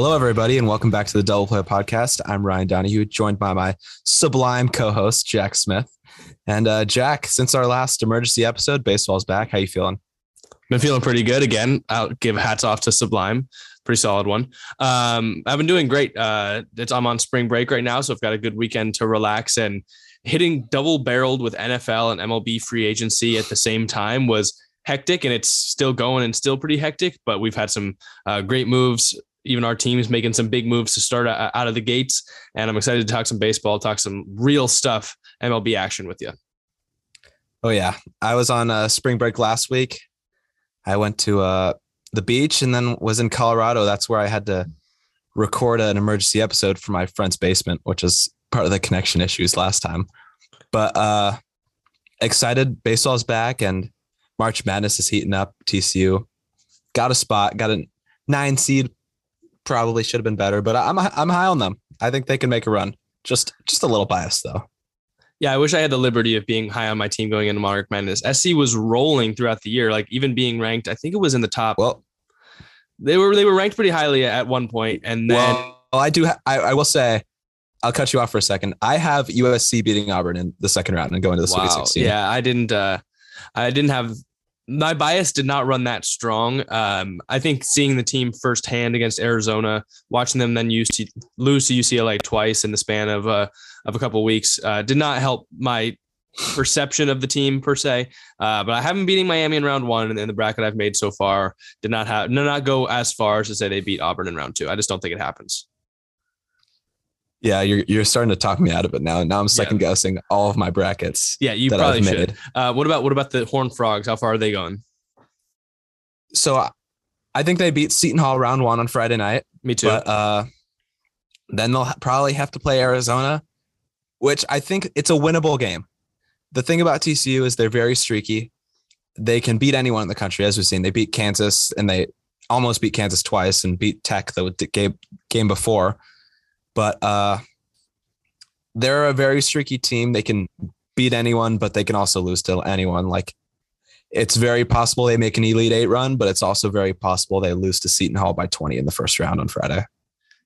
Hello, everybody, and welcome back to the Double Play Podcast. I'm Ryan Donahue, joined by my sublime co-host Jack Smith. And uh, Jack, since our last emergency episode, baseball's back. How you feeling? Been feeling pretty good again. I'll give hats off to Sublime, pretty solid one. Um, I've been doing great. Uh, it's I'm on spring break right now, so I've got a good weekend to relax and hitting double barreled with NFL and MLB free agency at the same time was hectic, and it's still going and still pretty hectic. But we've had some uh, great moves even our team is making some big moves to start out of the gates. And I'm excited to talk some baseball, talk some real stuff, MLB action with you. Oh yeah, I was on uh, spring break last week. I went to uh, the beach and then was in Colorado. That's where I had to record an emergency episode for my friend's basement, which is part of the connection issues last time. But uh, excited, baseball's back and March Madness is heating up. TCU got a spot, got a nine seed probably should have been better, but I'm I'm high on them. I think they can make a run. Just just a little biased though. Yeah, I wish I had the liberty of being high on my team going into March Madness. SC was rolling throughout the year, like even being ranked. I think it was in the top. Well, they were they were ranked pretty highly at one point, and then well, I do. Ha- I, I will say, I'll cut you off for a second. I have USC beating Auburn in the second round and going to the wow. Sweet 16. Yeah, I didn't. uh I didn't have my bias did not run that strong. Um, I think seeing the team firsthand against Arizona, watching them then use to, lose to UCLA twice in the span of uh, of a couple of weeks, uh, did not help my perception of the team per se. Uh, but I haven't beating Miami in round one, and the bracket I've made so far did not have did not go as far as to say they beat Auburn in round two. I just don't think it happens. Yeah, you're you're starting to talk me out of it now. Now I'm second yeah. guessing all of my brackets. Yeah, you probably should. Uh, what about what about the Horn Frogs? How far are they going? So, I think they beat Seton Hall round one on Friday night. Me too. But uh, then they'll probably have to play Arizona, which I think it's a winnable game. The thing about TCU is they're very streaky. They can beat anyone in the country, as we've seen. They beat Kansas and they almost beat Kansas twice and beat Tech the game game before but uh, they're a very streaky team. They can beat anyone, but they can also lose to anyone. Like it's very possible they make an Elite Eight run, but it's also very possible they lose to Seton Hall by 20 in the first round on Friday.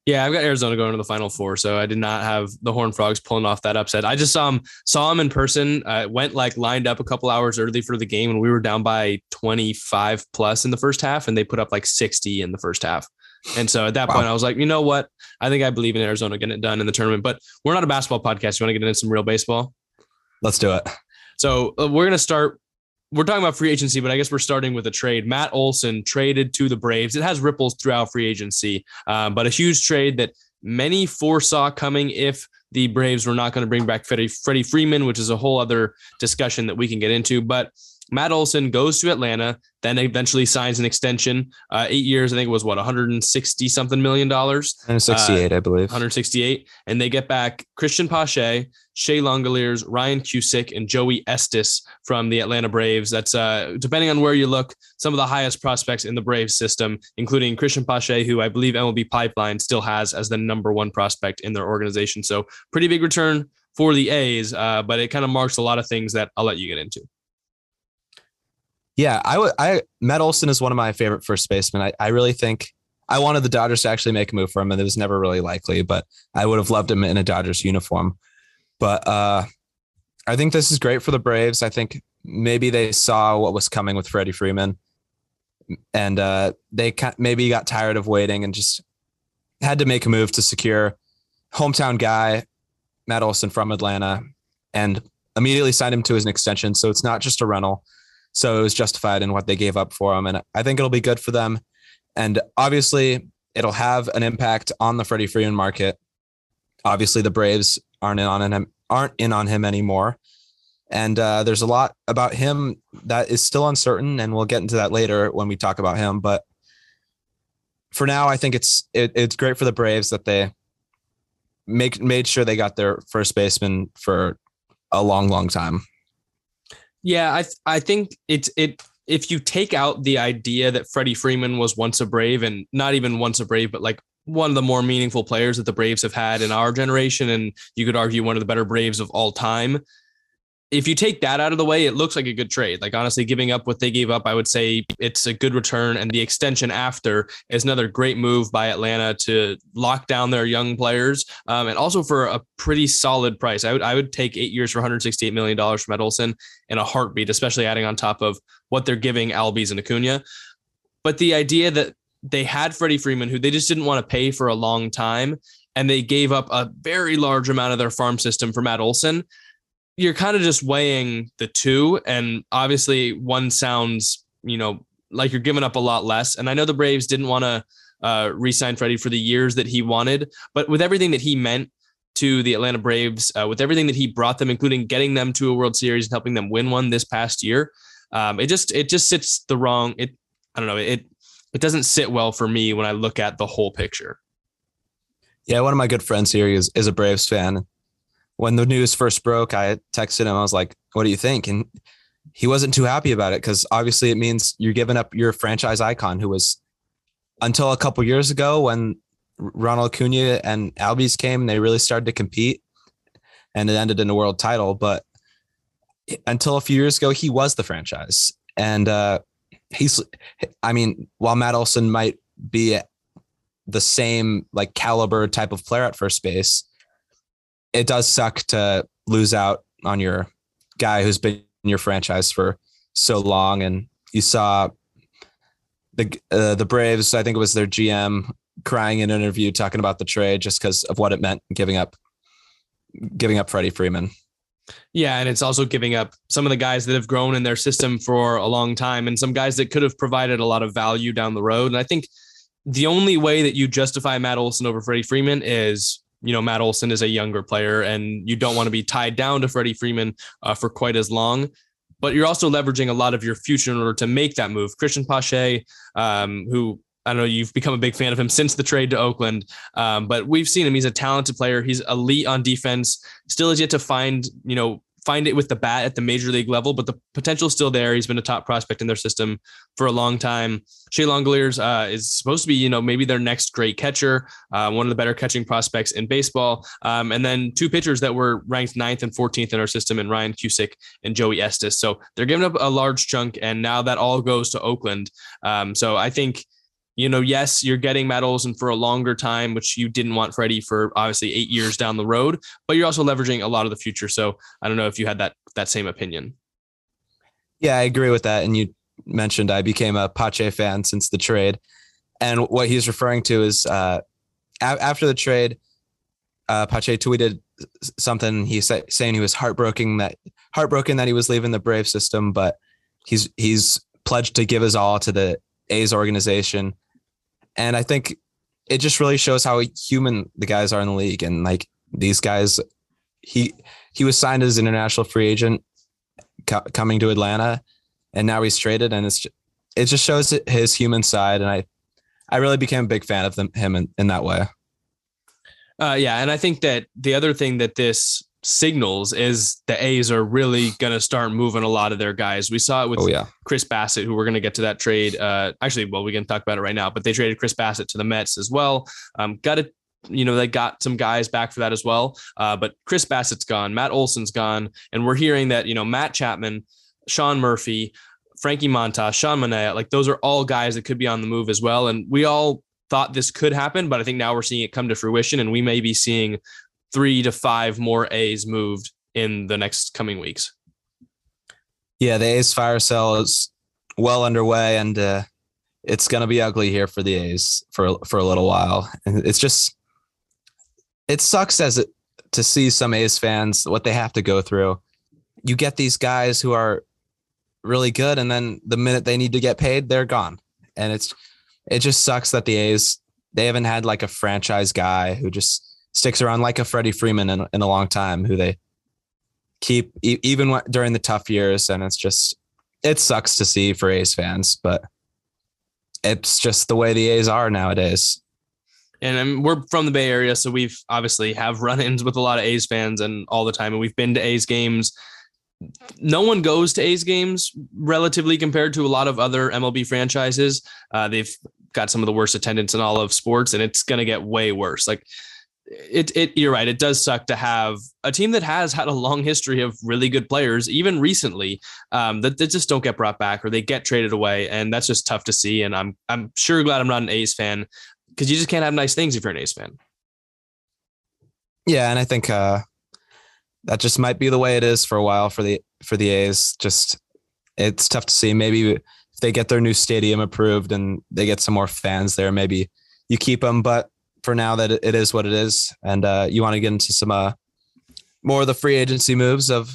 Yeah, I've got Arizona going to the Final Four, so I did not have the Horn Frogs pulling off that upset. I just saw them, saw them in person. I went like lined up a couple hours early for the game, and we were down by 25 plus in the first half, and they put up like 60 in the first half. And so at that wow. point, I was like, you know what? I think I believe in Arizona getting it done in the tournament. But we're not a basketball podcast. You want to get into some real baseball? Let's do it. So uh, we're going to start. We're talking about free agency, but I guess we're starting with a trade. Matt Olson traded to the Braves. It has ripples throughout free agency, um, but a huge trade that many foresaw coming if the Braves were not going to bring back Freddie, Freddie Freeman, which is a whole other discussion that we can get into. But Matt Olson goes to Atlanta, then eventually signs an extension. Uh, eight years, I think it was what 160 something million dollars. 168, uh, I believe. 168, and they get back Christian Pache, Shea Langeliers, Ryan Cusick, and Joey Estes from the Atlanta Braves. That's uh, depending on where you look, some of the highest prospects in the Braves system, including Christian Pache, who I believe MLB Pipeline still has as the number one prospect in their organization. So pretty big return for the A's, uh, but it kind of marks a lot of things that I'll let you get into. Yeah, I would. I Matt Olson is one of my favorite first basemen. I, I really think I wanted the Dodgers to actually make a move for him, and it was never really likely. But I would have loved him in a Dodgers uniform. But uh, I think this is great for the Braves. I think maybe they saw what was coming with Freddie Freeman, and uh, they maybe got tired of waiting and just had to make a move to secure hometown guy Matt Olson from Atlanta, and immediately signed him to his extension. So it's not just a rental so it was justified in what they gave up for him. And I think it'll be good for them. And obviously, it'll have an impact on the Freddie Freeman market. Obviously, the Braves aren't in on him aren't in on him anymore. And uh, there's a lot about him that is still uncertain, and we'll get into that later when we talk about him. But for now, I think it's it, it's great for the Braves that they make made sure they got their first baseman for a long, long time. Yeah, I th- I think it's it if you take out the idea that Freddie Freeman was once a Brave and not even once a Brave, but like one of the more meaningful players that the Braves have had in our generation, and you could argue one of the better Braves of all time. If you take that out of the way, it looks like a good trade. Like honestly, giving up what they gave up, I would say it's a good return. And the extension after is another great move by Atlanta to lock down their young players, um, and also for a pretty solid price. I would I would take eight years for 168 million dollars from Matt Olson in a heartbeat, especially adding on top of what they're giving Albies and Acuna. But the idea that they had Freddie Freeman, who they just didn't want to pay for a long time, and they gave up a very large amount of their farm system for Matt Olson you're kind of just weighing the two and obviously one sounds you know like you're giving up a lot less. And i know the braves didn't want to uh, re-sign freddie for the years that he wanted but with everything that he meant to the atlanta braves uh, with everything that he brought them including getting them to a world series and helping them win one this past year um, it just it just sits the wrong it i don't know it it doesn't sit well for me when i look at the whole picture. Yeah one of my good friends here is, is a braves fan when the news first broke, I texted him. I was like, "What do you think?" And he wasn't too happy about it because obviously it means you're giving up your franchise icon, who was until a couple years ago when Ronald Acuna and Albies came, they really started to compete, and it ended in a world title. But until a few years ago, he was the franchise, and uh, he's. I mean, while Matt Olson might be the same like caliber type of player at first base it does suck to lose out on your guy who's been in your franchise for so long. And you saw the uh, the Braves, I think it was their GM crying in an interview talking about the trade just because of what it meant giving up giving up Freddie Freeman. Yeah, and it's also giving up some of the guys that have grown in their system for a long time and some guys that could have provided a lot of value down the road. And I think the only way that you justify Matt Olson over Freddie Freeman is you know, Matt Olson is a younger player and you don't want to be tied down to Freddie Freeman uh, for quite as long. But you're also leveraging a lot of your future in order to make that move. Christian Pache, um, who I don't know, you've become a big fan of him since the trade to Oakland, um, but we've seen him. He's a talented player. He's elite on defense. Still has yet to find, you know, find it with the bat at the major league level, but the potential is still there. He's been a top prospect in their system for a long time. Shea Langeliers uh, is supposed to be, you know, maybe their next great catcher, uh, one of the better catching prospects in baseball. Um, and then two pitchers that were ranked ninth and 14th in our system, and Ryan Cusick and Joey Estes. So they're giving up a large chunk, and now that all goes to Oakland. Um, so I think you know, yes, you're getting Matt Olson for a longer time, which you didn't want Freddie for obviously eight years down the road, but you're also leveraging a lot of the future. So I don't know if you had that that same opinion. Yeah, I agree with that. And you mentioned I became a Pache fan since the trade, and what he's referring to is uh, a- after the trade, uh, Pache tweeted something. He said saying he was heartbroken that heartbroken that he was leaving the Brave system, but he's he's pledged to give his all to the A's organization and I think it just really shows how human the guys are in the league. And like these guys, he he was signed as an international free agent co- coming to Atlanta, and now he's traded, and it's it just shows his human side. And I I really became a big fan of them, him in, in that way. Uh, yeah, and I think that the other thing that this signals is the A's are really going to start moving a lot of their guys. We saw it with oh, yeah. Chris Bassitt, who we're going to get to that trade. Uh, actually, well, we can talk about it right now, but they traded Chris Bassitt to the Mets as well. Um, got it. You know, they got some guys back for that as well. Uh, but Chris Bassitt's gone, Matt Olson's gone, and we're hearing that, you know, Matt Chapman, Sean Murphy, Frankie Montas, Sean Manaea, like those are all guys that could be on the move as well. And we all thought this could happen, but I think now we're seeing it come to fruition, and we may be seeing three to five more A's moved in the next coming weeks. Yeah, the A's fire sale is well underway, and uh, it's going to be ugly here for the A's for for a little while. And it's just it sucks as it to see some A's fans what they have to go through. You get these guys who are really good, and then the minute they need to get paid, they're gone. And it's it just sucks that the A's they haven't had like a franchise guy who just sticks around like a Freddie Freeman in, in a long time, who they keep e- even during the tough years. And it's just, it sucks to see for A's fans, but it's just the way the A's are nowadays. And I mean, we're from the Bay Area, so we've obviously have run-ins with a lot of A's fans and all the time, and we've been to A's games. No one goes to A's games relatively compared to a lot of other MLB franchises. Uh, they've got some of the worst attendance in all of sports, and it's going to get way worse. Like it, it you're right. It does suck to have a team that has had a long history of really good players, even recently, um, that, that just don't get brought back or they get traded away, and that's just tough to see. And I'm I'm sure glad I'm not an A's fan because you just can't have nice things if you're an A's fan. Yeah, and I think uh, that just might be the way it is for a while for the for the A's. Just it's tough to see. Maybe if they get their new stadium approved and they get some more fans there, maybe you keep them. But for now, that it is what it is, and uh, you want to get into some uh, more of the free agency moves of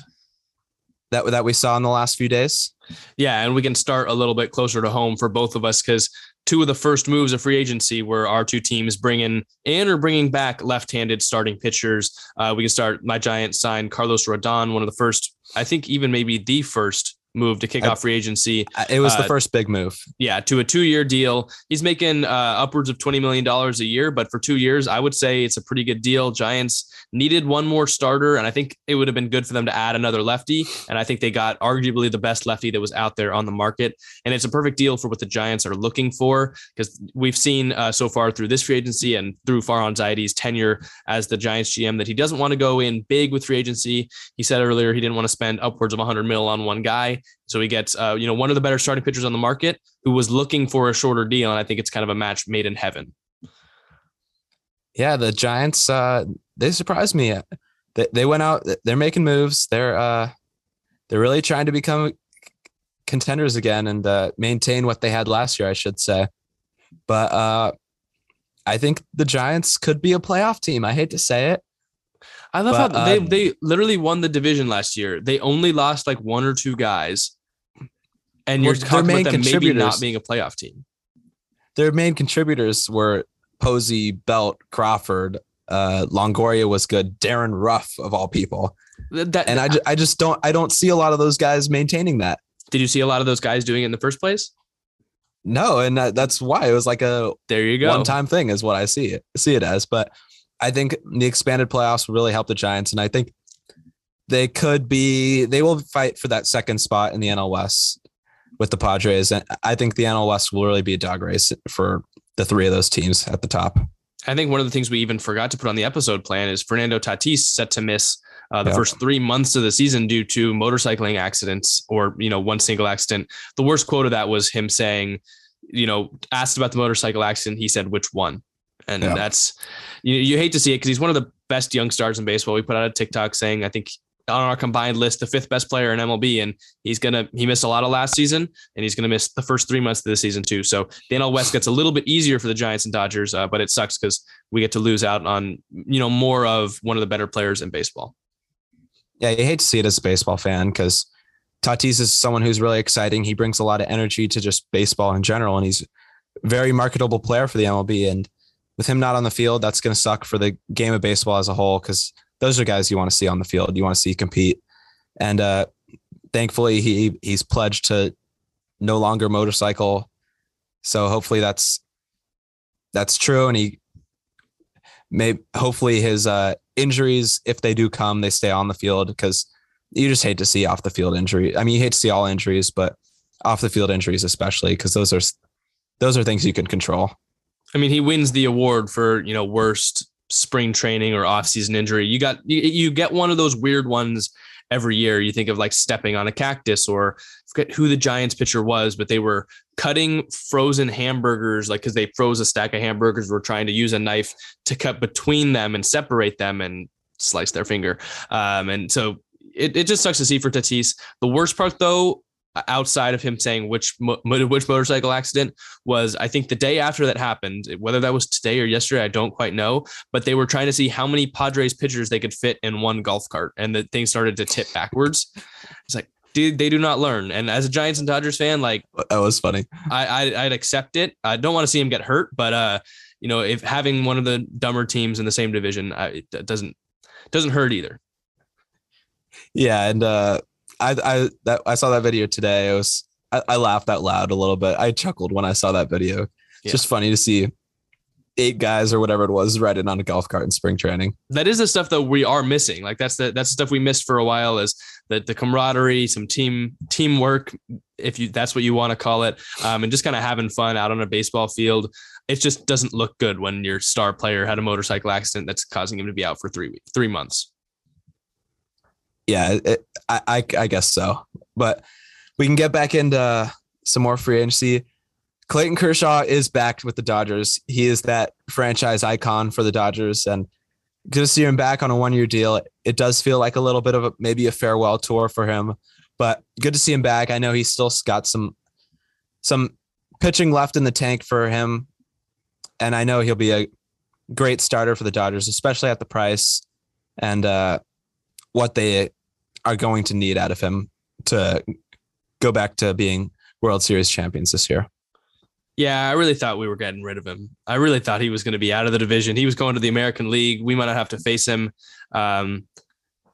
that that we saw in the last few days. Yeah, and we can start a little bit closer to home for both of us because two of the first moves of free agency were our two teams bringing in or bringing back left-handed starting pitchers. Uh, we can start. My Giants signed Carlos Rodon, one of the first, I think, even maybe the first move to kick off free agency. It was uh, the first big move. Yeah, to a two-year deal. He's making uh, upwards of twenty million dollars a year, but for two years, I would say it's a pretty good deal. Giants needed one more starter, and I think it would have been good for them to add another lefty. And I think they got arguably the best lefty that was out there on the market, and it's a perfect deal for what the Giants are looking for because we've seen uh, so far through this free agency and through Farhan Zaidi's tenure as the Giants GM that he doesn't want to go in big with free agency. He said earlier he didn't want to spend upwards of 100 mil on one guy. So he gets, uh, you know, one of the better starting pitchers on the market who was looking for a shorter deal, and I think it's kind of a match made in heaven. Yeah, the Giants, uh, they surprised me. They, they went out, they're making moves. They're uh, they're really trying to become contenders again and uh, maintain what they had last year, I should say. But uh, I think the Giants could be a playoff team. I hate to say it. I love but, how they, um, they literally won the division last year. They only lost like one or two guys. And you're talking about them maybe not being a playoff team. Their main contributors were Posey, Belt, Crawford, uh, Longoria was good. Darin Ruf of all people. That, and I, I just don't I don't see a lot of those guys maintaining that. Did you see a lot of those guys doing it in the first place? No, and that, that's why it was like a there you go one time thing is what I see it see it as. But I think the expanded playoffs will really help the Giants, and I think they could be they will fight for that second spot in the NL West with the Padres, and I think the NL West will really be a dog race for the three of those teams at the top. I think one of the things we even forgot to put on the episode plan is Fernando Tatis set to miss uh, the yep. first three months of the season due to motorcycling accidents or you know one single accident. The worst quote of that was him saying, you know, asked about the motorcycle accident, he said which one, and yep. that's you, you hate to see it because he's one of the best young stars in baseball. We put out a TikTok saying I think on our combined list, the fifth best player in MLB, and he's gonna he missed a lot of last season, and he's gonna miss the first three months of the season too. So the NL West gets a little bit easier for the Giants and Dodgers, uh, but it sucks because we get to lose out on you know more of one of the better players in baseball. Yeah, you hate to see it as a baseball fan because Tatis is someone who's really exciting. He brings a lot of energy to just baseball in general, and he's a very marketable player for the MLB. And with him not on the field, that's going to suck for the game of baseball as a whole because those are guys you want to see on the field. You want to see compete. And uh, thankfully, he he's pledged to no longer motorcycle. So hopefully that's that's true, and he may hopefully his uh, injuries, if they do come, they stay on the field because you just hate to see off the field injury. I mean, you hate to see all injuries, but off the field injuries especially because those are those are things you can control. I mean, he wins the award for you know worst spring training or off-season injury. You got you, you get one of those weird ones every year. You think of like stepping on a cactus or forget who the Giants pitcher was, but they were cutting frozen hamburgers, like because they froze a stack of hamburgers, were trying to use a knife to cut between them and separate them and slice their finger. Um, and so it, it just sucks to see for Tatis. The worst part though outside of him saying which which motorcycle accident was I think the day after that happened. Whether that was today or yesterday I don't quite know. But they were trying to see how many Padres pitchers they could fit in one golf cart and the thing started to tip backwards. It's like dude they do not learn. And as a Giants and Dodgers fan like that was funny. I, I would accept it. I don't want to see him get hurt but uh you know if having one of the dumber teams in the same division I, it doesn't doesn't hurt either. Yeah and uh I I that I saw that video today. It was I, I laughed out loud a little bit. I chuckled when I saw that video. It's yeah. just funny to see eight guys or whatever it was riding on a golf cart in spring training. That is the stuff that we are missing. Like that's the that's the stuff we missed for a while is that the camaraderie, some team teamwork, if you that's what you want to call it, um, and just kind of having fun out on a baseball field. It just doesn't look good when your star player had a motorcycle accident that's causing him to be out for three weeks, three months. Yeah, it, I, I I guess so. But we can get back into some more free agency. Clayton Kershaw is back with the Dodgers. He is that franchise icon for the Dodgers, and good to see him back on a one-year deal. It does feel like a little bit of a, maybe a farewell tour for him, but good to see him back. I know he's still got some some pitching left in the tank for him, and I know he'll be a great starter for the Dodgers, especially at the price and uh, what they are going to need out of him to go back to being World Series champions this year. Yeah, I really thought we were getting rid of him. I really thought he was going to be out of the division. He was going to the American League. We might not have to face him. Um,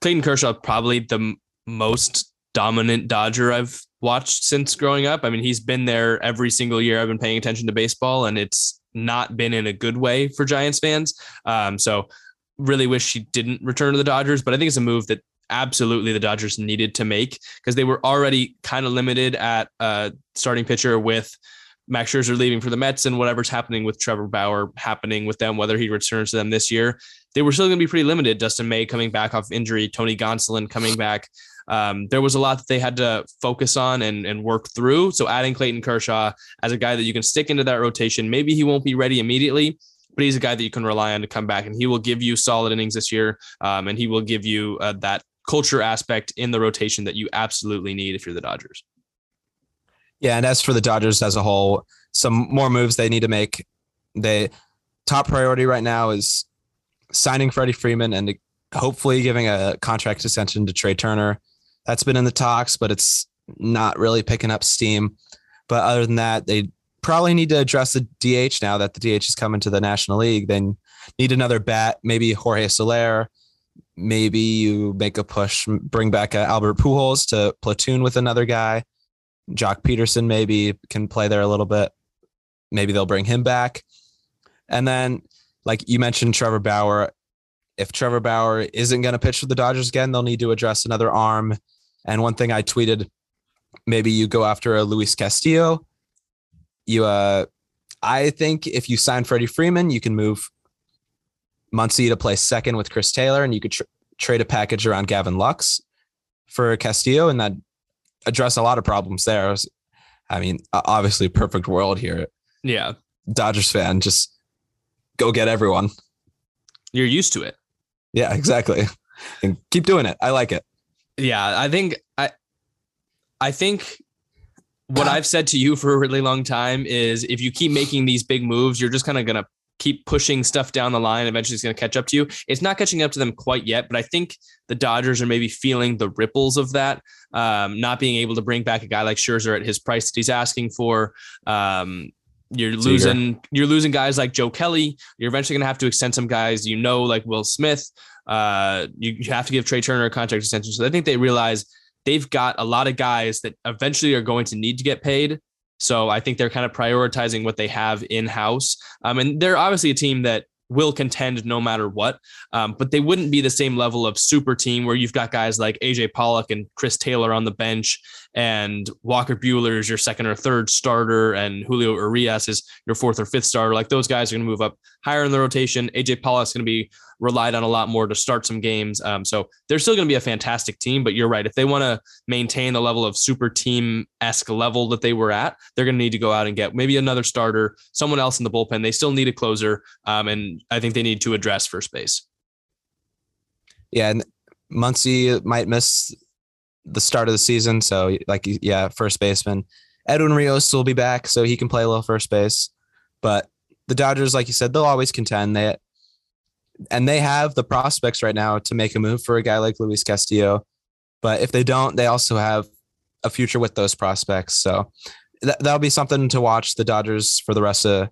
Clayton Kershaw, probably the most dominant Dodger I've watched since growing up. I mean, he's been there every single year I've been paying attention to baseball, and it's not been in a good way for Giants fans. Um, so, really wish he didn't return to the Dodgers, but I think it's a move that absolutely the Dodgers needed to make because they were already kind of limited at uh, starting pitcher with Max Scherzer leaving for the Mets and whatever's happening with Trevor Bauer happening with them, whether he returns to them this year, they were still going to be pretty limited. Dustin May coming back off injury, Tony Gonsolin coming back. Um, there was a lot that they had to focus on and, and work through. So adding Clayton Kershaw as a guy that you can stick into that rotation, maybe he won't be ready immediately, but he's a guy that you can rely on to come back and he will give you solid innings this year. Um, and he will give you uh, that culture aspect in the rotation that you absolutely need if you're the Dodgers. Yeah, and as for the Dodgers as a whole, some more moves they need to make. They top priority right now is signing Freddie Freeman and hopefully giving a contract extension to Trea Turner. That's been in the talks, but it's not really picking up steam. But other than that, they probably need to address the DH now that the DH is coming to the National League. Then need another bat, maybe Jorge Soler. Maybe you make a push, bring back Albert Pujols to platoon with another guy. Joc Pederson maybe can play there a little bit. Maybe they'll bring him back. And then, like you mentioned, Trevor Bauer. If Trevor Bauer isn't going to pitch for the Dodgers again, they'll need to address another arm. And one thing I tweeted, maybe you go after a Luis Castillo. You, uh, I think if you sign Freddie Freeman, you can move Muncy to play second with Chris Taylor, and you could tr- trade a package around Gavin Lux for Castillo, and that address a lot of problems there. I mean, obviously, perfect world here. Yeah. Dodgers fan, just go get everyone. You're used to it. Yeah, exactly. And keep doing it. I like it. Yeah, I think I I think what I've said to you for a really long time is if you keep making these big moves, you're just kind of going to keep pushing stuff down the line. Eventually, it's going to catch up to you. It's not catching up to them quite yet, but I think the Dodgers are maybe feeling the ripples of that. Um, not being able to bring back a guy like Scherzer at his price that he's asking for. Um, you're losing you're losing guys like Joe Kelly. You're eventually going to have to extend some guys you know like Will Smith. Uh, you, you have to give Trea Turner a contract extension. So I think they realize they've got a lot of guys that eventually are going to need to get paid. So I think they're kind of prioritizing what they have in house. Um, and they're obviously a team that will contend no matter what. Um, but they wouldn't be the same level of super team where you've got guys like AJ Pollock and Chris Taylor on the bench, and Walker Buehler is your second or third starter, and Julio Urias is your fourth or fifth starter. Like those guys are going to move up higher in the rotation. AJ Pollock's going to be relied on a lot more to start some games. Um, so they're still going to be a fantastic team. But you're right. If they want to maintain the level of super team esque level that they were at, they're going to need to go out and get maybe another starter, someone else in the bullpen. They still need a closer. Um, and I think they need to address first base. Yeah. And Muncy might miss the start of the season. So, like, yeah, first baseman. Edwin Rios will be back, so he can play a little first base. But the Dodgers, like you said, they'll always contend. They and they have the prospects right now to make a move for a guy like Luis Castillo. But if they don't, they also have a future with those prospects. So that, that'll be something to watch the Dodgers for the rest of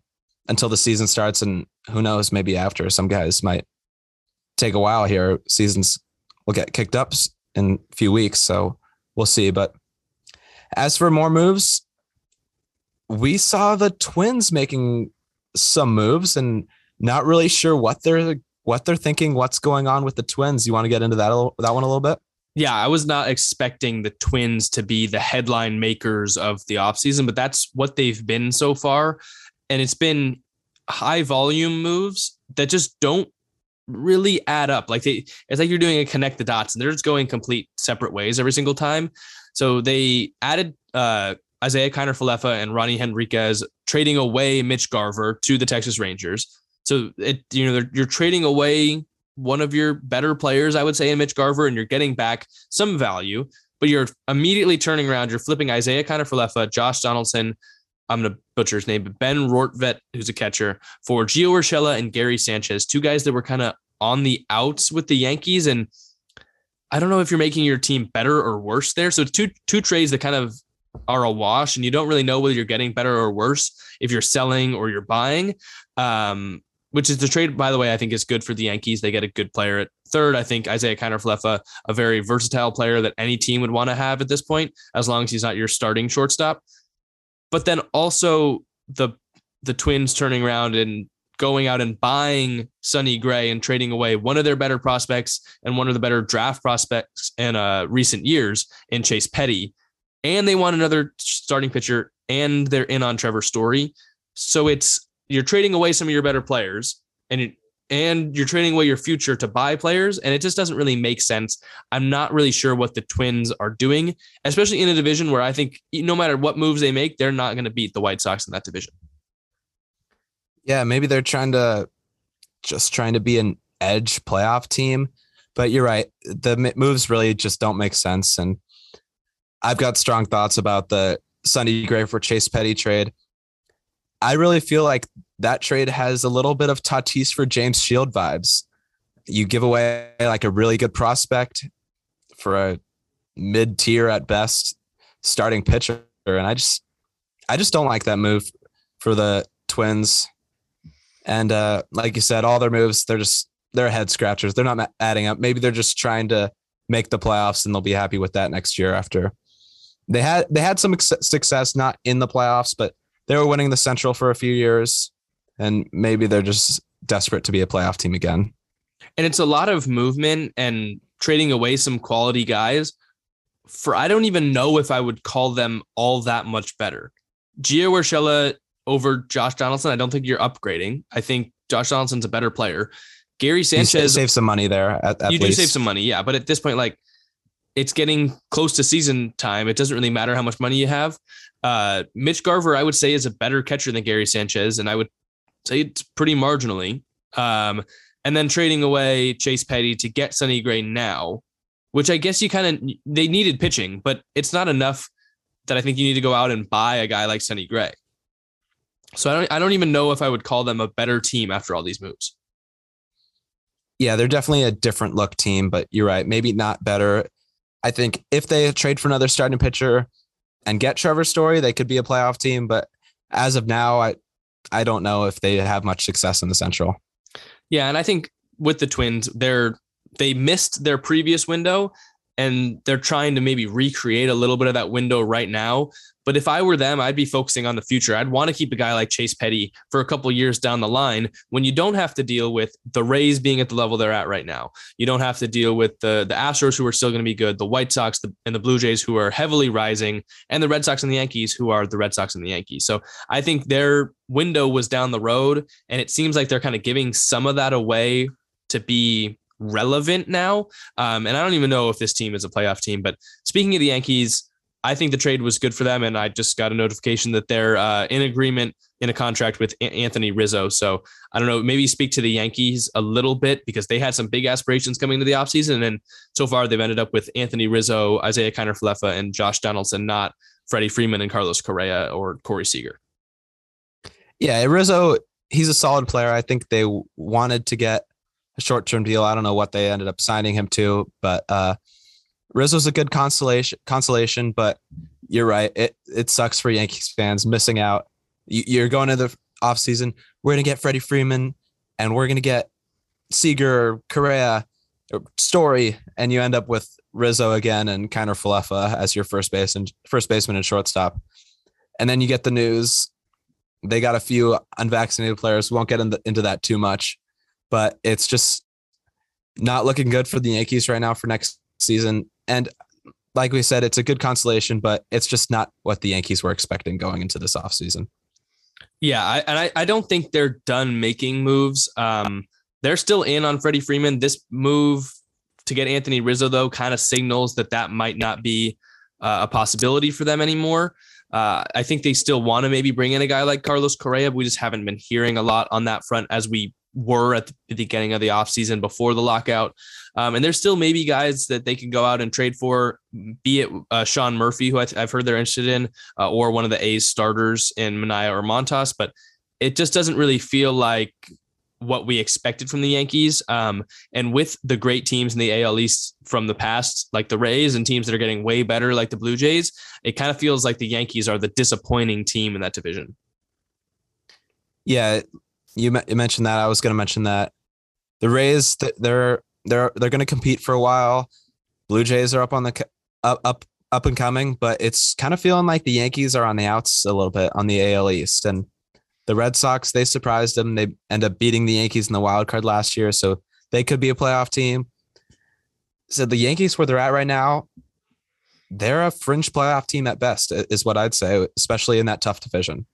until the season starts. And who knows, maybe after some guys might take a while here. Seasons will get kicked up in a few weeks. So we'll see. But as for more moves, we saw the Twins making some moves and not really sure what they're what they're thinking, what's going on with the Twins. You want to get into that that one a little bit? Yeah, I was not expecting the Twins to be the headline makers of the offseason, but that's what they've been so far. And it's been high volume moves that just don't really add up. Like they, it's like you're doing a connect the dots and they're just going complete separate ways every single time. So they added uh, Isiah Kiner Falefa and Ronny Henriquez trading away Mitch Garver to the Texas Rangers. So it, you know, you're trading away one of your better players, I would say, in Mitch Garver, and you're getting back some value, but you're immediately turning around. You're flipping Isiah Kiner Falefa, Josh Donaldson. I'm to butcher his name, but Ben Rortvedt, who's a catcher, for Gio Urshela and Gary Sanchez, two guys that were kind of on the outs with the Yankees. And I don't know if you're making your team better or worse there. So two two trades that kind of are a wash, and you don't really know whether you're getting better or worse if you're selling or you're buying. Um, which is the trade, by the way, I think is good for the Yankees. They get a good player at third. I think Isiah Kiner a very versatile player that any team would want to have at this point, as long as he's not your starting shortstop. But then also the the Twins turning around and going out and buying Sonny Gray and trading away one of their better prospects and one of the better draft prospects in uh, recent years in Chase Petty. And they want another starting pitcher and they're in on Trevor Story. So it's you're trading away some of your better players and it, and you're trading away your future to buy players and it just doesn't really make sense. I'm not really sure what the Twins are doing, especially in a division where I think no matter what moves they make, they're not going to beat the White Sox in that division. Yeah, maybe they're trying to just trying to be an edge playoff team. But you're right. The moves really just don't make sense. And I've got strong thoughts about the Sonny Gray for Chase Petty trade. I really feel like that trade has a little bit of Tatis for James Shield vibes. You give away like a really good prospect for a mid tier at best starting pitcher. And I just I just don't like that move for the Twins. And uh, like you said, all their moves, they're just they're head scratchers. They're not adding up. Maybe they're just trying to make the playoffs, and they'll be happy with that next year. After they had they had some success, not in the playoffs, but they were winning the Central for a few years, and maybe they're just desperate to be a playoff team again. And it's a lot of movement and trading away some quality guys. For I don't even know if I would call them all that much better. Gio Urshela over Josh Donaldson, I don't think you're upgrading. I think Josh Donaldson's a better player. Gary Sanchez save some money there. At, at you least. do save some money, yeah. But at this point, like it's getting close to season time. It doesn't really matter how much money you have. Uh, Mitch Garver, I would say, is a better catcher than Gary Sanchez, and I would say it's pretty marginally. Um, and then trading away Chase Petty to get Sonny Gray now, which I guess you kind of they needed pitching, but it's not enough that I think you need to go out and buy a guy like Sonny Gray. So I don't I don't even know if I would call them a better team after all these moves. Yeah, they're definitely a different look team, but you're right. Maybe not better. I think if they trade for another starting pitcher and get Trevor Story, they could be a playoff team. But as of now, I I don't know if they have much success in the Central. Yeah, and I think with the Twins, they're they missed their previous window and they're trying to maybe recreate a little bit of that window right now. But if I were them, I'd be focusing on the future. I'd want to keep a guy like Chase Petty for a couple years down the line when you don't have to deal with the Rays being at the level they're at right now. You don't have to deal with the the Astros who are still going to be good, the White Sox the, and the Blue Jays who are heavily rising, and the Red Sox and the Yankees who are the Red Sox and the Yankees. So I think their window was down the road, and it seems like they're kind of giving some of that away to be relevant now. Um, and I don't even know if this team is a playoff team. But speaking of the Yankees, I think the trade was good for them. And I just got a notification that they're uh, in agreement in a contract with Anthony Rizzo. So I don't know, maybe speak to the Yankees a little bit because they had some big aspirations coming into the offseason. And so far they've ended up with Anthony Rizzo, Isiah Kiner Falefa, and Josh Donaldson, not Freddie Freeman and Carlos Correa or Corey Seager. Yeah, Rizzo, he's a solid player. I think they wanted to get a short term deal. I don't know what they ended up signing him to, but uh, Rizzo's a good consolation. Consolation, but you're right. It it sucks for Yankees fans missing out. You, are going to the off season. We're gonna get Freddie Freeman, and we're gonna get Seager, Correa, uh, Story, and you end up with Rizzo again and Kiner Falefa as your first base and first baseman and shortstop. And then you get the news they got a few unvaccinated players. We won't get into, into that too much, but it's just not looking good for the Yankees right now for next season. And like we said, it's a good consolation, but it's just not what the Yankees were expecting going into this offseason. Yeah, I, and I, I don't think they're done making moves. Um, they're still in on Freddie Freeman. This move to get Anthony Rizzo, though, kind of signals that that might not be uh, a possibility for them anymore. Uh, I think they still want to maybe bring in a guy like Carlos Correa. But We just haven't been hearing a lot on that front as we were at the beginning of the offseason before the lockout. Um, and there's still maybe guys that they can go out and trade for, be it uh, Sean Murphy, who I have heard they're interested in, uh, or one of the A's starters in Manaea or Montas. But it just doesn't really feel like what we expected from the Yankees. Um, and with the great teams in the AL East from the past, like the Rays and teams that are getting way better, like the Blue Jays, it kind of feels like the Yankees are the disappointing team in that division. Yeah, you, you mentioned that. I was going to mention that the Rays they're they're they're going to compete for a while. Blue Jays are up on the up up up and coming, but it's kind of feeling like the Yankees are on the outs a little bit on the AL East and the Red Sox, they surprised them. They end up beating the Yankees in the wild card last year, so they could be a playoff team. So the Yankees, where they're at right now, they're a fringe playoff team at best, is what I'd say, especially in that tough division.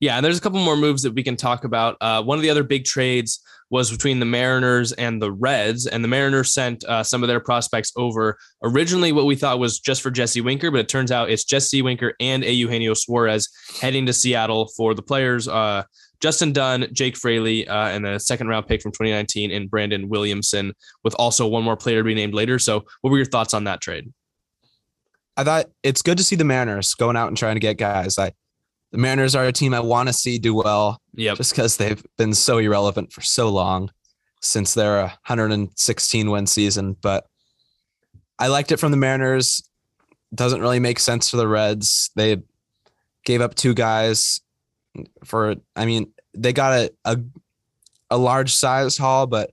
Yeah, and there's a couple more moves that we can talk about. Uh, one of the other big trades was between the Mariners and the Reds, and the Mariners sent uh, some of their prospects over. Originally, what we thought was just for Jesse Winker, but it turns out it's Jesse Winker and Eugenio Suarez heading to Seattle for the players. Uh, Justin Dunn, Jake Fraley, uh, and a second round pick from 2019, and Brandon Williamson, with also one more player to be named later. So, what were your thoughts on that trade? I thought it's good to see the Mariners going out and trying to get guys. I the Mariners are a team I want to see do well. Yeah. Just because they've been so irrelevant for so long since their uh, 116 win season. But I liked it from the Mariners. Doesn't really make sense for the Reds. They gave up two guys for I mean, they got a a, a large size haul, but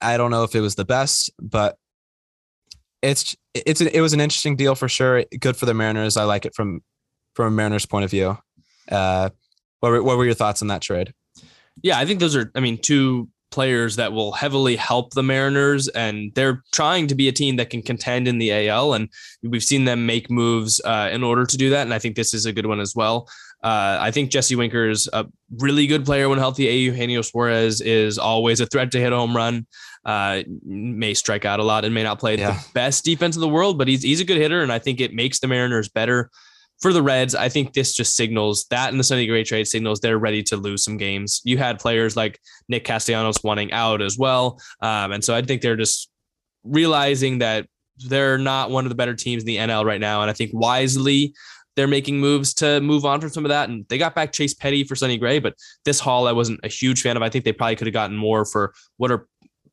I don't know if it was the best, but it's it's it was an interesting deal for sure. Good for the Mariners. I like it from from a Mariners point of view. Uh, what were, what were your thoughts on that trade? Yeah, I think those are, I mean, two players that will heavily help the Mariners, and they're trying to be a team that can contend in the AL. And we've seen them make moves uh, in order to do that. And I think this is a good one as well. Uh, I think Jesse Winker is a really good player when healthy. A. Eugenio Suarez is always a threat to hit a home run. Uh, may strike out a lot and may not play yeah. the best defense in the world, but he's he's a good hitter, and I think it makes the Mariners better for the Reds, I think this just signals that and the Sonny Gray trade signals they're ready to lose some games. You had players like Nick Castellanos wanting out as well. Um, and so I think they're just realizing that they're not one of the better teams in the NL right now. And I think wisely, they're making moves to move on from some of that. And they got back Chase Petty for Sonny Gray, but this haul I wasn't a huge fan of. I think they probably could have gotten more for what are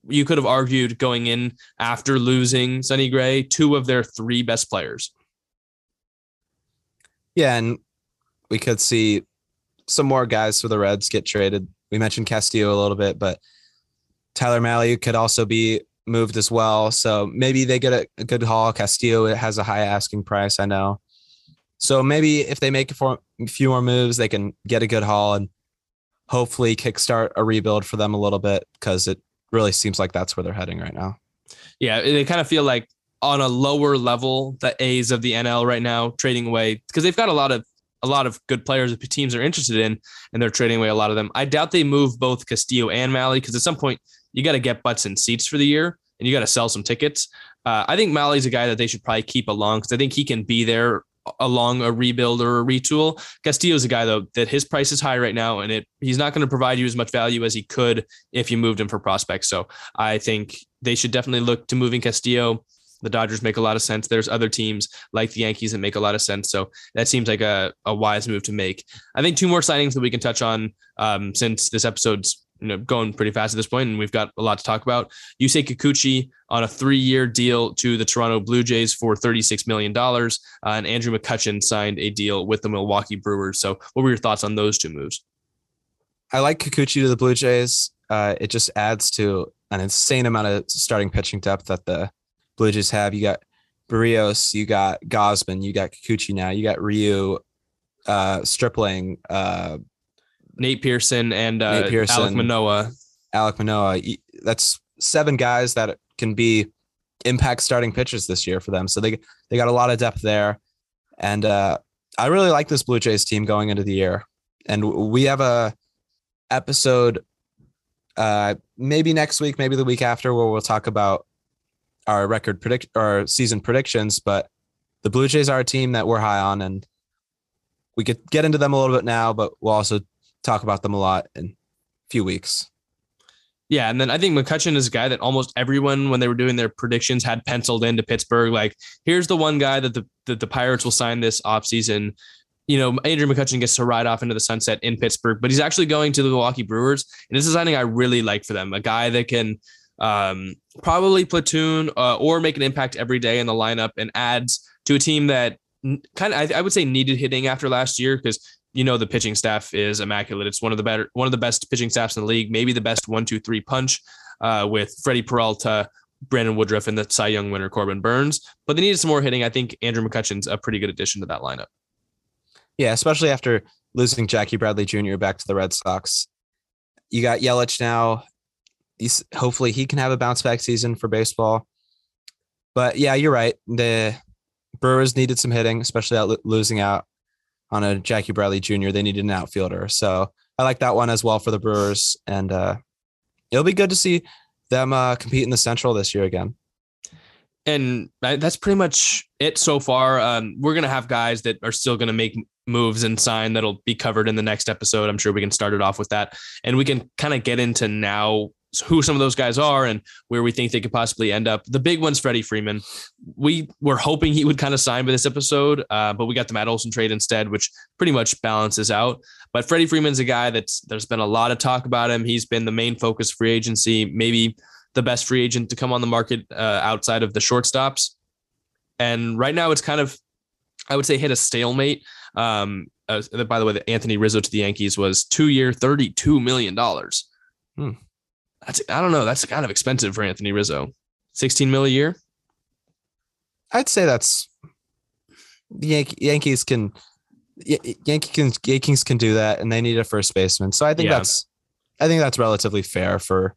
you could have argued going in after losing Sonny Gray, two of their three best players. Yeah, and we could see some more guys for the Reds get traded. We mentioned Castillo a little bit, but Tyler Mahle could also be moved as well. So maybe they get a, a good haul. Castillo it has a high asking price, I know. So maybe if they make a few more moves, they can get a good haul and hopefully kickstart a rebuild for them a little bit because it really seems like that's where they're heading right now. Yeah, they kind of feel like on a lower level, the A's of the NL right now trading away because they've got a lot of a lot of good players that teams are interested in, and they're trading away a lot of them. I doubt they move both Castillo and Mahle because at some point you got to get butts and seats for the year, and you got to sell some tickets. Uh, I think Mahle's a guy that they should probably keep along because I think he can be there along a rebuild or a retool. Castillo's a guy though that his price is high right now, and it he's not going to provide you as much value as he could if you moved him for prospects. So I think they should definitely look to moving Castillo. The Dodgers make a lot of sense. There's other teams like the Yankees that make a lot of sense. So that seems like a, a wise move to make. I think two more signings that we can touch on um, since this episode's you know going pretty fast at this point, and we've got a lot to talk about. Yusei Kikuchi on a three-year deal to the Toronto Blue Jays for $36 million, uh, and Andrew McCutchen signed a deal with the Milwaukee Brewers. So, what were your thoughts on those two moves? I like Kikuchi to the Blue Jays. Uh, it just adds to an insane amount of starting pitching depth that the Blue Jays have. You got Berrios, you got Gausman, you got Kikuchi now, you got Ryu. uh, Stripling, uh, Nate Pearson, and uh, Nate Pearson. Alek Manoah. Alek Manoah. y- That's seven guys that can be impact starting pitchers this year for them. So they they got a lot of depth there, and uh, I really like this Blue Jays team going into the year. And we have a episode, uh, maybe next week, maybe the week after, where we'll talk about our record predict our season predictions. But the Blue Jays are a team that we're high on, and we could get into them a little bit now, but we'll also talk about them a lot in a few weeks. Yeah, and then I think McCutchen is a guy that almost everyone, when they were doing their predictions, had penciled into Pittsburgh. Like, here's the one guy that the that the Pirates will sign this offseason. You know, Andrew McCutchen gets to ride off into the sunset in Pittsburgh, but he's actually going to the Milwaukee Brewers, and this is something I really like for them. A guy that can um, probably platoon uh, or make an impact every day in the lineup and adds to a team that kind of I, I would say needed hitting after last year because you know the pitching staff is immaculate. It's one of the better, one of the best pitching staffs in the league, maybe the best one, two, three punch uh, with Freddie Peralta, Brandon Woodruff, and the Cy Young winner Corbin Burnes. But they needed some more hitting. I think Andrew McCutchen's a pretty good addition to that lineup. Yeah, especially after losing Jackie Bradley Jr. back to the Red Sox. You got Yelich now. He's hopefully he can have a bounce back season for baseball. But yeah, you're right. The Brewers needed some hitting, especially out losing out on a Jackie Bradley Jr. They needed an outfielder. So I like that one as well for the Brewers. And uh, it'll be good to see them uh, compete in the Central this year again. And that's pretty much it so far. Um, we're going to have guys that are still going to make moves and sign that'll be covered in the next episode. I'm sure we can start it off with that. And we can kind of get into now who some of those guys are and where we think they could possibly end up. The big one's Freddie Freeman. We were hoping he would kind of sign by this episode, uh, but we got the Matt Olson trade instead, which pretty much balances out. But Freddie Freeman's a guy that's there's been a lot of talk about him. He's been the main focus free agency, maybe the best free agent to come on the market uh, outside of the shortstops. And right now, it's kind of, I would say, hit a stalemate. Um, uh, by the way, the Anthony Rizzo to the Yankees was two year, $32 million. Hmm. That's, I don't know. That's kind of expensive for Anthony Rizzo. 16 mil a year. I'd say that's the Yan- Yankees can, Yankees can, Yankees can do that and they need a first baseman. So I think yeah. that's, I think that's relatively fair for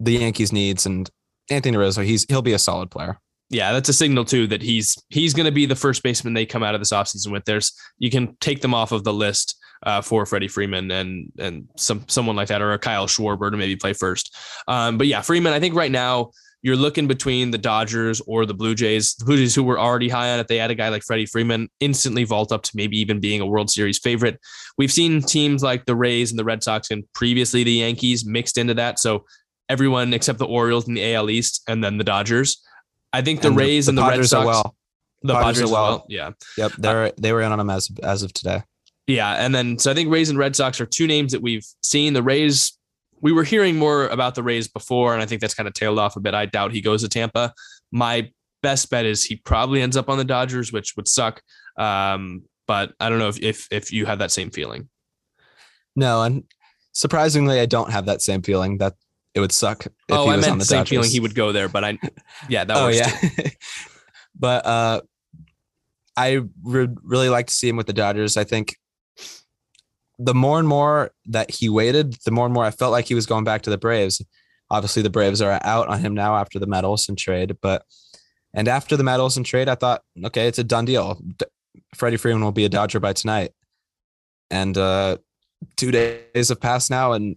the Yankees needs and Anthony Rizzo. He's, he'll be a solid player yeah, that's a signal too that he's he's going to be the first baseman they come out of this offseason with. There's you can take them off of the list uh, for Freddie Freeman and and some someone like that or a Kyle Schwarber to maybe play first. Um, but yeah, Freeman, I think right now you're looking between the Dodgers or the Blue Jays. The Blue Jays, who were already high on it, they had a guy like Freddie Freeman instantly vault up to maybe even being a World Series favorite. We've seen teams like the Rays and the Red Sox and previously the Yankees mixed into that. So everyone except the Orioles in the AL East and then the Dodgers I think the and Rays the, the and the Red Sox. well. The Padres, Padres well. well. Yeah. Yep. They're uh, they were in on them as as of today. Yeah, and then so I think Rays and Red Sox are two names that we've seen. The Rays, we were hearing more about the Rays before, and I think that's kind of tailed off a bit. I doubt he goes to Tampa. My best bet is he probably ends up on the Dodgers, which would suck. Um, but I don't know if if if you have that same feeling. No, and surprisingly, I don't have that same feeling. That it would suck. If oh, I meant the same Dodgers. feeling he would go there, but I, yeah, that. oh was yeah, but uh, I would really like to see him with the Dodgers. I think the more and more that he waited, the more and more I felt like he was going back to the Braves. Obviously, the Braves are out on him now after the Matt Olson trade, but and after the Matt Olson trade, I thought, okay, it's a done deal. Freddie Freeman will be a Dodger by tonight. And uh, two days have passed now, and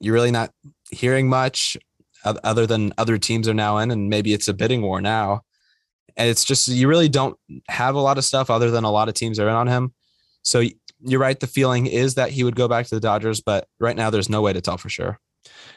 you're really not hearing much other than other teams are now in, and maybe it's a bidding war now. And it's just you really don't have a lot of stuff other than a lot of teams are in on him. So you're right. The feeling is that he would go back to the Dodgers, but right now there's no way to tell for sure.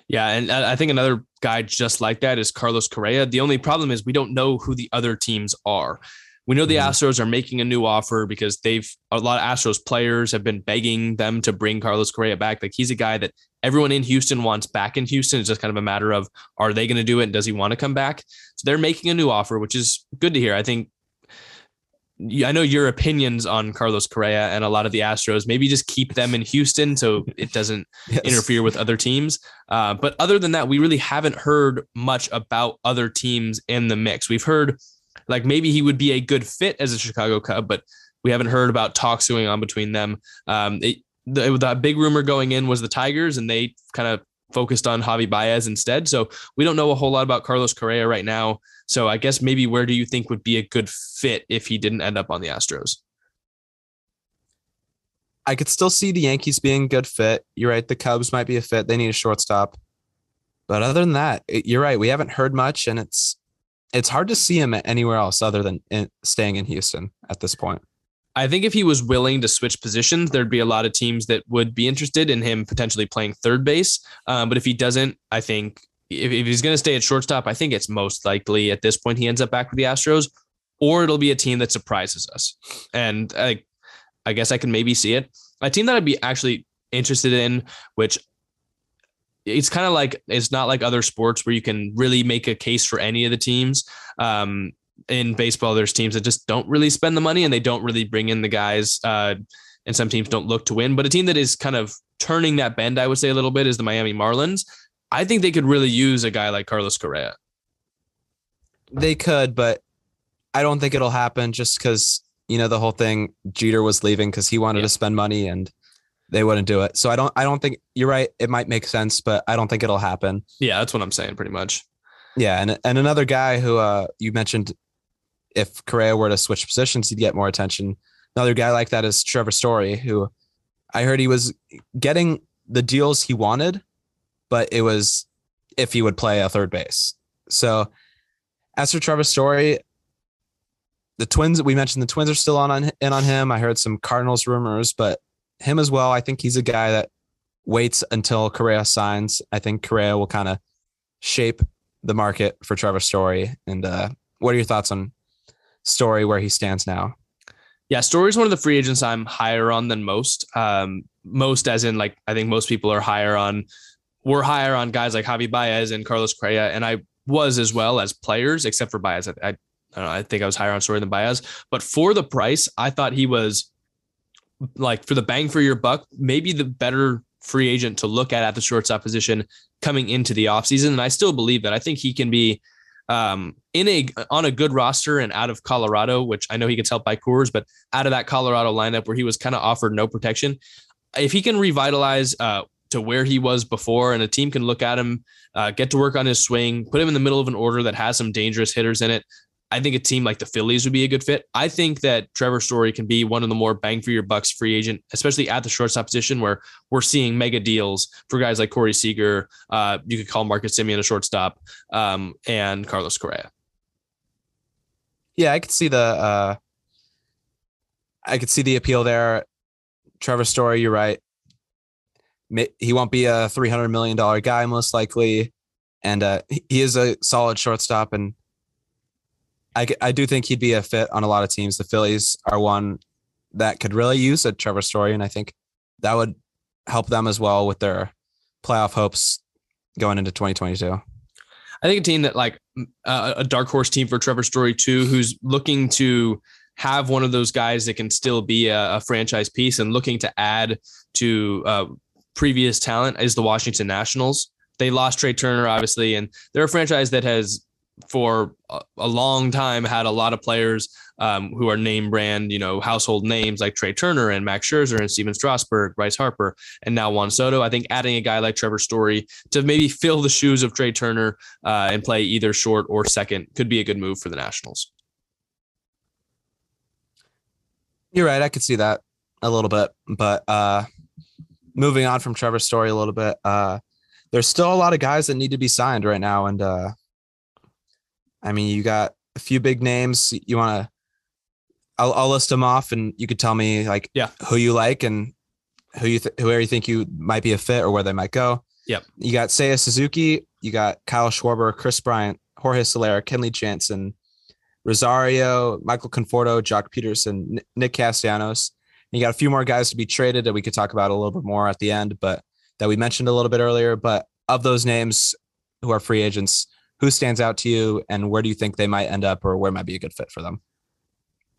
Yeah, and I think another guy just like that is Carlos Correa. The only problem is we don't know who the other teams are. We know the mm-hmm. Astros are making a new offer because they've a lot of Astros players have been begging them to bring Carlos Correa back. Like he's a guy that everyone in Houston wants back in Houston. It's just kind of a matter of are they going to do it and does he want to come back? So they're making a new offer, which is good to hear. I think I know your opinions on Carlos Correa and a lot of the Astros. Maybe just keep them in Houston so it doesn't yes. interfere with other teams. Uh, but other than that, we really haven't heard much about other teams in the mix. We've heard like maybe he would be a good fit as a Chicago Cub, but We haven't heard about talks going on between them. Um, it, the, the big rumor going in was the Tigers, and they kind of focused on Javi Baez instead. So we don't know a whole lot about Carlos Correa right now. So I guess maybe where do you think would be a good fit if he didn't end up on the Astros? I could still see the Yankees being a good fit. You're right. The Cubs might be a fit. They need a shortstop. But other than that, you're right. We haven't heard much, and it's it's hard to see him anywhere else other than in, staying in Houston at this point. I think if he was willing to switch positions, there'd be a lot of teams that would be interested in him potentially playing third base. Um, but if he doesn't, I think if, if he's going to stay at shortstop, I think it's most likely at this point he ends up back with the Astros, or it'll be a team that surprises us. And I, I guess I can maybe see it. A team that I'd be actually interested in, which it's kind of like it's not like other sports where you can really make a case for any of the teams. Um, in baseball, there's teams that just don't really spend the money and they don't really bring in the guys. Uh, and some teams don't look to win. But a team that is kind of turning that bend, I would say a little bit, is the Miami Marlins. I think they could really use a guy like Carlos Correa. They could, but I don't think it'll happen just because you know the whole thing. Jeter was leaving because he wanted yeah. to spend money and they wouldn't do it. So I don't. I don't think you're right. It might make sense, but I don't think it'll happen. Yeah, that's what I'm saying, pretty much. Yeah, and and another guy who uh, you mentioned, if Correa were to switch positions, he'd get more attention. Another guy like that is Trevor Story, who I heard he was getting the deals he wanted, but it was if he would play a third base. So as for Trevor Story, the Twins, we mentioned the Twins are still on, on in on him. I heard some Cardinals rumors, but him as well. I think he's a guy that waits until Correa signs. I think Correa will kind of shape the market for Trevor Story. And uh, what are your thoughts on Story where he stands now? Yeah, Story is one of the free agents I'm higher on than most. Um, most as in like I think most people are higher on we're higher on guys like Javi Baez and Carlos Correa, and I was as well as players, except for Baez. I, I, I don't know. I think I was higher on Story than Baez, but for the price, I thought he was like for the bang for your buck, maybe the better free agent to look at at the shortstop position coming into the offseason. And I still believe that. I think he can be um, in a on a good roster and out of Colorado, which I know he gets helped by Coors, but out of that Colorado lineup where he was kind of offered no protection, if he can revitalize uh, to where he was before, and a team can look at him, uh, get to work on his swing, put him in the middle of an order that has some dangerous hitters in it. I think a team like the Phillies would be a good fit. I think that Trevor Story can be one of the more bang for your bucks free agent, especially at the shortstop position where we're seeing mega deals for guys like Corey Seager. Uh, you could call Marcus Semien a shortstop um, and Carlos Correa. Yeah, I could see the uh, I could see the appeal there. Trevor Story, you're right. He won't be a three hundred million dollar guy most likely, and uh, he is a solid shortstop and I, I do think he'd be a fit on a lot of teams. The Phillies are one that could really use a Trevor Story, and I think that would help them as well with their playoff hopes going into 2022. I think a team that like uh, a dark horse team for Trevor Story too, who's looking to have one of those guys that can still be a, a franchise piece and looking to add to uh, previous talent is the Washington Nationals. They lost Trea Turner, obviously, and they're a franchise that has for a long time had a lot of players um, who are name brand, you know, household names like Trea Turner and Max Scherzer and Stephen Strasburg, Bryce Harper, and now Juan Soto. I think adding a guy like Trevor Story to maybe fill the shoes of Trea Turner uh, and play either short or second could be a good move for the Nationals. You're right. I could see that a little bit, but uh, moving on from Trevor's Story a little bit, uh, there's still a lot of guys that need to be signed right now, and uh, I mean, you got a few big names. You want to? I'll, I'll list them off, and you could tell me like yeah who you like and who you th- whoever you think you might be a fit or where they might go. Yep. You got Seiya Suzuki. You got Kyle Schwarber, Kris Bryant, Jorge Soler, Kenley Jansen, Rosario, Michael Conforto, Joc Pederson, Nick Castellanos. And you got a few more guys to be traded that we could talk about a little bit more at the end, but that we mentioned a little bit earlier. But of those names who are free agents, who stands out to you and where do you think they might end up or where might be a good fit for them?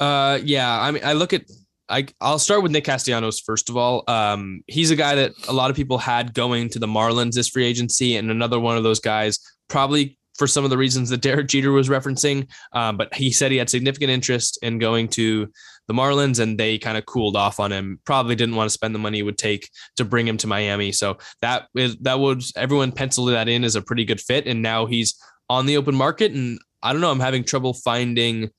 Uh, yeah, I mean, I look at, I, I'll start with Nick Castellanos first of all. Um, he's a guy that a lot of people had going to the Marlins this free agency, and another one of those guys, probably for some of the reasons that Derek Jeter was referencing. Um, but he said he had significant interest in going to the Marlins, and they kind of cooled off on him. Probably didn't want to spend the money it would take to bring him to Miami. So that is that would everyone penciled that in as a pretty good fit, and now he's on the open market. And I don't know, I'm having trouble finding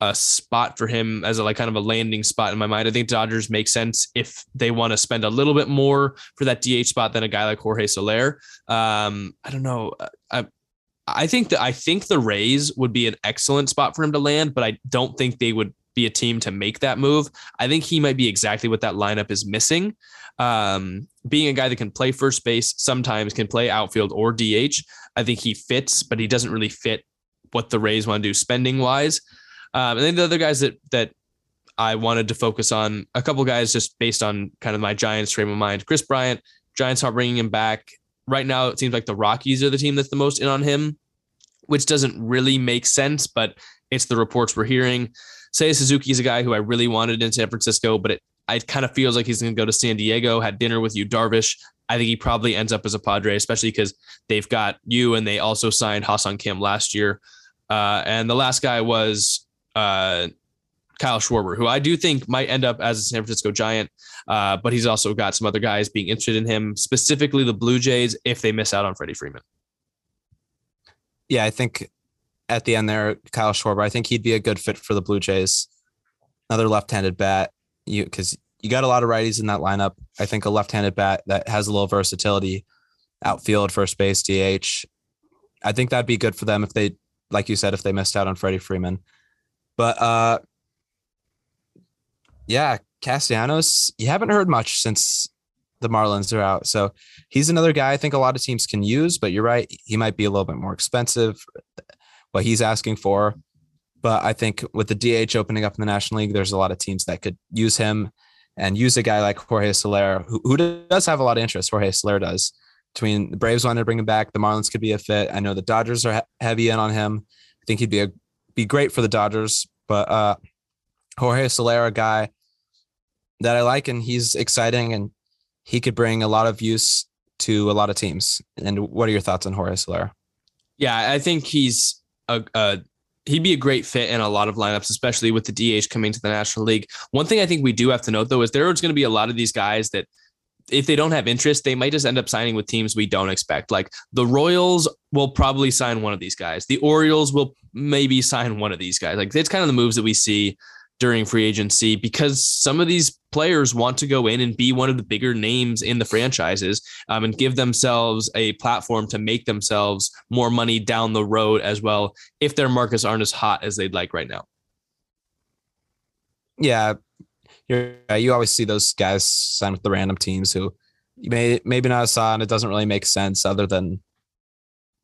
a spot for him as a like kind of a landing spot in my mind. I think Dodgers make sense if they want to spend a little bit more for that DH spot than a guy like Jorge Soler. Um, I don't know. I I think that I think the Rays would be an excellent spot for him to land, but I don't think they would be a team to make that move. I think he might be exactly what that lineup is missing. Um, being a guy that can play first base, sometimes can play outfield or DH. I think he fits, but he doesn't really fit what the Rays want to do spending wise. Um, and then the other guys that that I wanted to focus on, a couple guys just based on kind of my Giants frame of mind. Kris Bryant, Giants are bringing him back. Right now, it seems like the Rockies are the team that's the most in on him, which doesn't really make sense, but it's the reports we're hearing. Seiya Suzuki is a guy who I really wanted in San Francisco, but it, it kind of feels like he's going to go to San Diego, had dinner with Yu, Darvish. I think he probably ends up as a Padre, especially because they've got Yu and they also signed Ha-Seong Kim last year. Uh, and the last guy was uh, Kyle Schwarber, who I do think might end up as a San Francisco Giant, uh, but he's also got some other guys being interested in him, specifically the Blue Jays, if they miss out on Freddie Freeman. Yeah, I think at the end there, Kyle Schwarber, I think he'd be a good fit for the Blue Jays. Another left-handed bat, you because you got a lot of righties in that lineup. I think a left-handed bat that has a little versatility, outfield, first base, DH. I think that'd be good for them if they, like you said, if they missed out on Freddie Freeman. But uh, yeah, Castellanos, you haven't heard much since the Marlins are out. So he's another guy I think a lot of teams can use, but you're right. He might be a little bit more expensive, what he's asking for. But I think with the DH opening up in the National League, there's a lot of teams that could use him and use a guy like Jorge Soler, who, who does have a lot of interest. Jorge Soler does. Between the Braves wanting to bring him back, the Marlins could be a fit. I know the Dodgers are heavy in on him. I think he'd be a be great for the Dodgers. But uh, Jorge Soler, a guy that I like, and he's exciting, and he could bring a lot of use to a lot of teams. And what are your thoughts on Jorge Soler? Yeah, I think he's a, a he'd be a great fit in a lot of lineups, especially with the DH coming to the National League. One thing I think we do have to note though is there's going to be a lot of these guys that if they don't have interest, they might just end up signing with teams we don't expect. Like the Royals will probably sign one of these guys. The Orioles will maybe sign one of these guys. Like it's kind of the moves that we see during free agency because some of these players want to go in and be one of the bigger names in the franchises um, and give themselves a platform to make themselves more money down the road as well if their markets aren't as hot as they'd like right now. Yeah, you're, you always see those guys sign with the random teams who may maybe not saw and it doesn't really make sense other than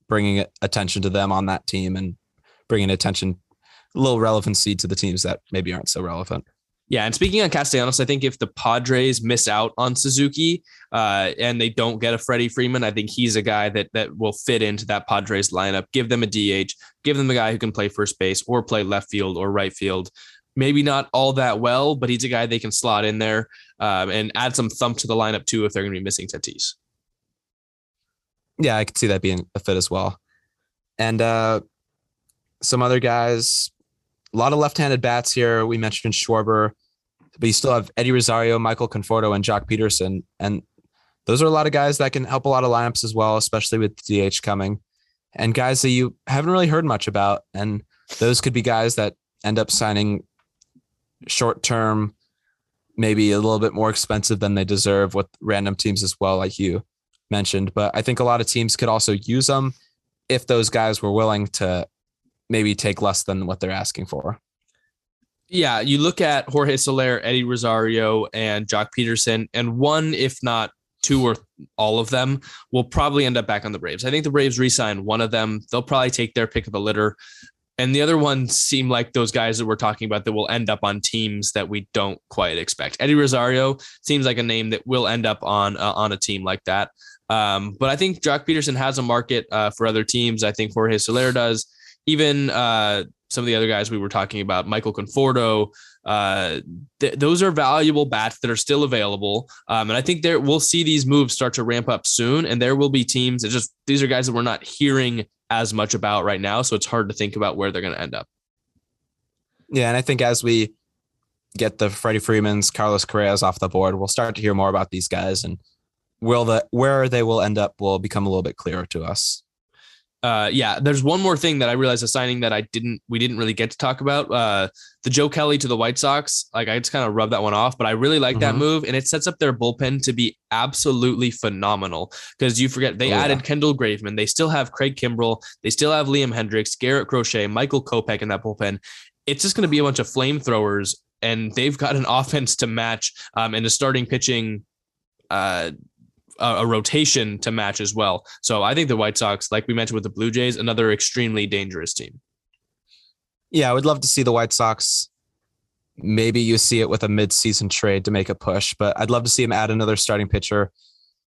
bringing attention to them on that team and bringing attention little relevancy to the teams that maybe aren't so relevant. Yeah, and speaking on Castellanos, I think if the Padres miss out on Suzuki uh, and they don't get a Freddie Freeman, I think he's a guy that that will fit into that Padres lineup. Give them a DH, give them a guy who can play first base or play left field or right field maybe not all that well, but he's a guy they can slot in there um, and add some thump to the lineup too if they're going to be missing Tatis. Yeah, I could see that being a fit as well. And uh, some other guys, a lot of left-handed bats here. We mentioned Schwarber, but you still have Eddie Rosario, Michael Conforto, and Joc Pederson, and those are a lot of guys that can help a lot of lineups as well, especially with DH coming, and guys that you haven't really heard much about. And those could be guys that end up signing short term, maybe a little bit more expensive than they deserve with random teams as well, like you mentioned. But I think a lot of teams could also use them if those guys were willing to maybe take less than what they're asking for. Yeah, you look at Jorge Soler, Eddie Rosario, and Joc Pederson, and one, if not two or all of them, will probably end up back on the Braves. I think the Braves re-sign one of them. They'll probably take their pick of the litter. And the other ones seem like those guys that we're talking about that will end up on teams that we don't quite expect. Eddie Rosario seems like a name that will end up on uh, on a team like that. Um, but I think Joc Pederson has a market uh, for other teams. I think Jorge Soler does. Even uh, some of the other guys we were talking about, Michael Conforto, uh, th- those are valuable bats that are still available. Um, and I think there we'll see these moves start to ramp up soon. And there will be teams just these are guys that we're not hearing as much about right now. So it's hard to think about where they're going to end up. Yeah. And I think as we get the Freddie Freeman's, Carlos Correa's off the board, we'll start to hear more about these guys and will the where they will end up will become a little bit clearer to us. Uh, yeah, there's one more thing that I realized a signing that I didn't we didn't really get to talk about. Uh, the Joe Kelly to the White Sox. Like I just kind of rubbed that one off, but I really like mm-hmm. that move, and it sets up their bullpen to be absolutely phenomenal. Because you forget they oh, added yeah. Kendall Graveman, they still have Craig Kimbrel, they still have Liam Hendriks, Garrett Crochet, Michael Kopech in that bullpen. It's just going to be a bunch of flamethrowers, and they've got an offense to match um, and a starting pitching uh, a, rotation to match as well. So I think the White Sox, like we mentioned with the Blue Jays, another extremely dangerous team. Yeah, I would love to see the White Sox. Maybe you see it with a mid-season trade to make a push, but I'd love to see him add another starting pitcher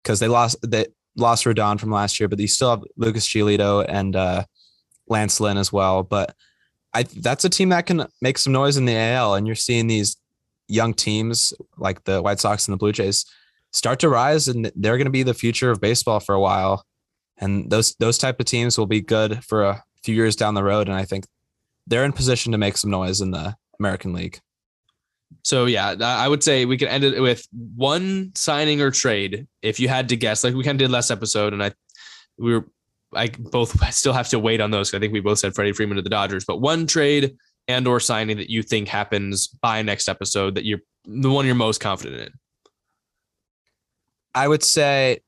because they lost they lost Rodon from last year, but you still have Lucas Giolito and uh, Lance Lynn as well. But I that's a team that can make some noise in the AL, and you're seeing these young teams like the White Sox and the Blue Jays start to rise and they're going to be the future of baseball for a while. And those those type of teams will be good for a few years down the road. And I think they're in position to make some noise in the American League. So yeah, I would say we could end it with one signing or trade if you had to guess, like we kind of did last episode, and I we were I both still have to wait on those. I think we both said Freddie Freeman to the Dodgers, but one trade and or signing that you think happens by next episode that you're the one you're most confident in. I would say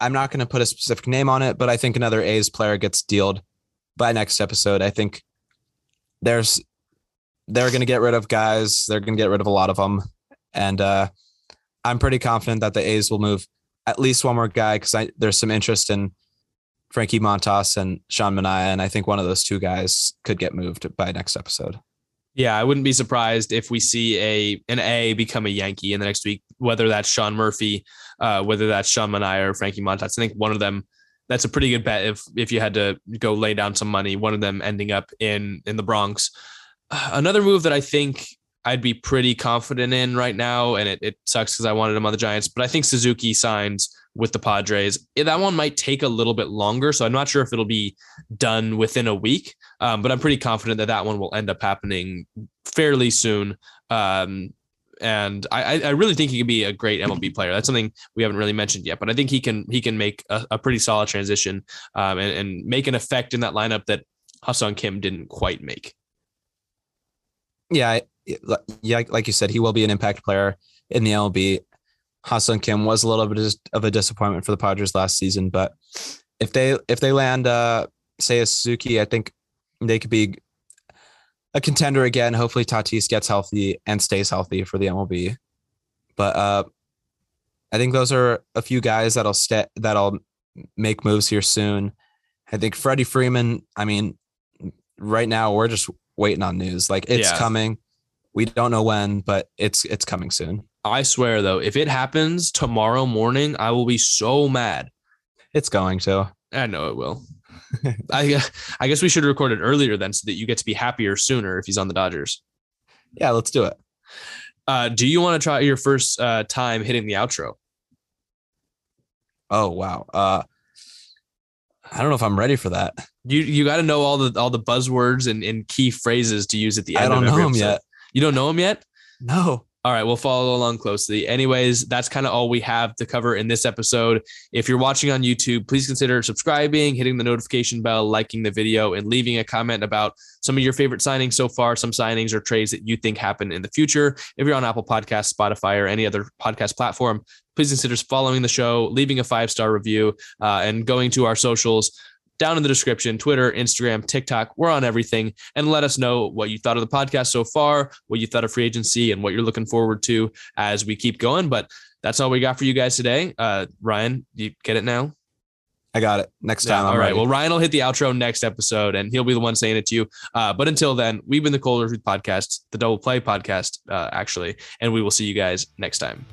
I'm not going to put a specific name on it, but I think another A's player gets dealed by next episode. I think there's they're going to get rid of guys. They're going to get rid of a lot of them, and uh, I'm pretty confident that the A's will move at least one more guy because there's some interest in Frankie Montas and Sean Manaea, and I think one of those two guys could get moved by next episode. Yeah, I wouldn't be surprised if we see a an A become a Yankee in the next week, whether that's Sean Murphy, uh, whether that's Sean Manaea or Frankie Montas. I think one of them. That's a pretty good bet if if you had to go lay down some money. One of them ending up in in the Bronx. Another move that I think I'd be pretty confident in right now, and it, it sucks because I wanted him on the Giants, but I think Suzuki signs with the Padres. That one might take a little bit longer, so I'm not sure if it'll be done within a week. Um, but I'm pretty confident that that one will end up happening fairly soon. Um, and I, I really think he could be a great MLB player. That's something we haven't really mentioned yet, but I think he can he can make a, a pretty solid transition um, and, and make an effect in that lineup that Ha-Seong Kim didn't quite make. Yeah, yeah, like you said, he will be an impact player in the MLB. Ha-Seong Kim was a little bit of a disappointment for the Padres last season, but if they if they land uh say a Suzuki, I think they could be a contender again. Hopefully Tatis gets healthy and stays healthy for the MLB. But uh I think those are a few guys that'll stay that'll make moves here soon. I think Freddie Freeman, I mean, right now we're just waiting on news. Like it's yeah. coming. We don't know when, but it's it's coming soon. I swear though, if it happens tomorrow morning, I will be so mad. It's going to. I know it will. I I guess we should record it earlier then, so that you get to be happier sooner if he's on the Dodgers. Yeah, let's do it. Uh, do you want to try your first uh, time hitting the outro? Oh wow. Uh, I don't know if I'm ready for that. You you got to know all the all the buzzwords and, and key phrases to use at the end. I don't know them yet. You don't know them yet? No. All right, we'll follow along closely. Anyways, that's kind of all we have to cover in this episode. If you're watching on YouTube, please consider subscribing, hitting the notification bell, liking the video, and leaving a comment about some of your favorite signings so far, some signings or trades that you think happen in the future. If you're on Apple Podcasts, Spotify, or any other podcast platform, please consider following the show, leaving a five star review, uh, and going to our socials down in the description Twitter, Instagram, TikTok. We're on everything. And let us know what you thought of the podcast so far, what you thought of free agency, and what you're looking forward to as we keep going. But that's all we got for you guys today. Uh, Ryan, you get it now? I got it. Next time. Yeah, all right. Ready. Well, Ryan will hit the outro next episode and he'll be the one saying it to you. Uh, but until then, we've been the Cold Truth Podcast, the Double Play Podcast, uh, actually. And we will see you guys next time.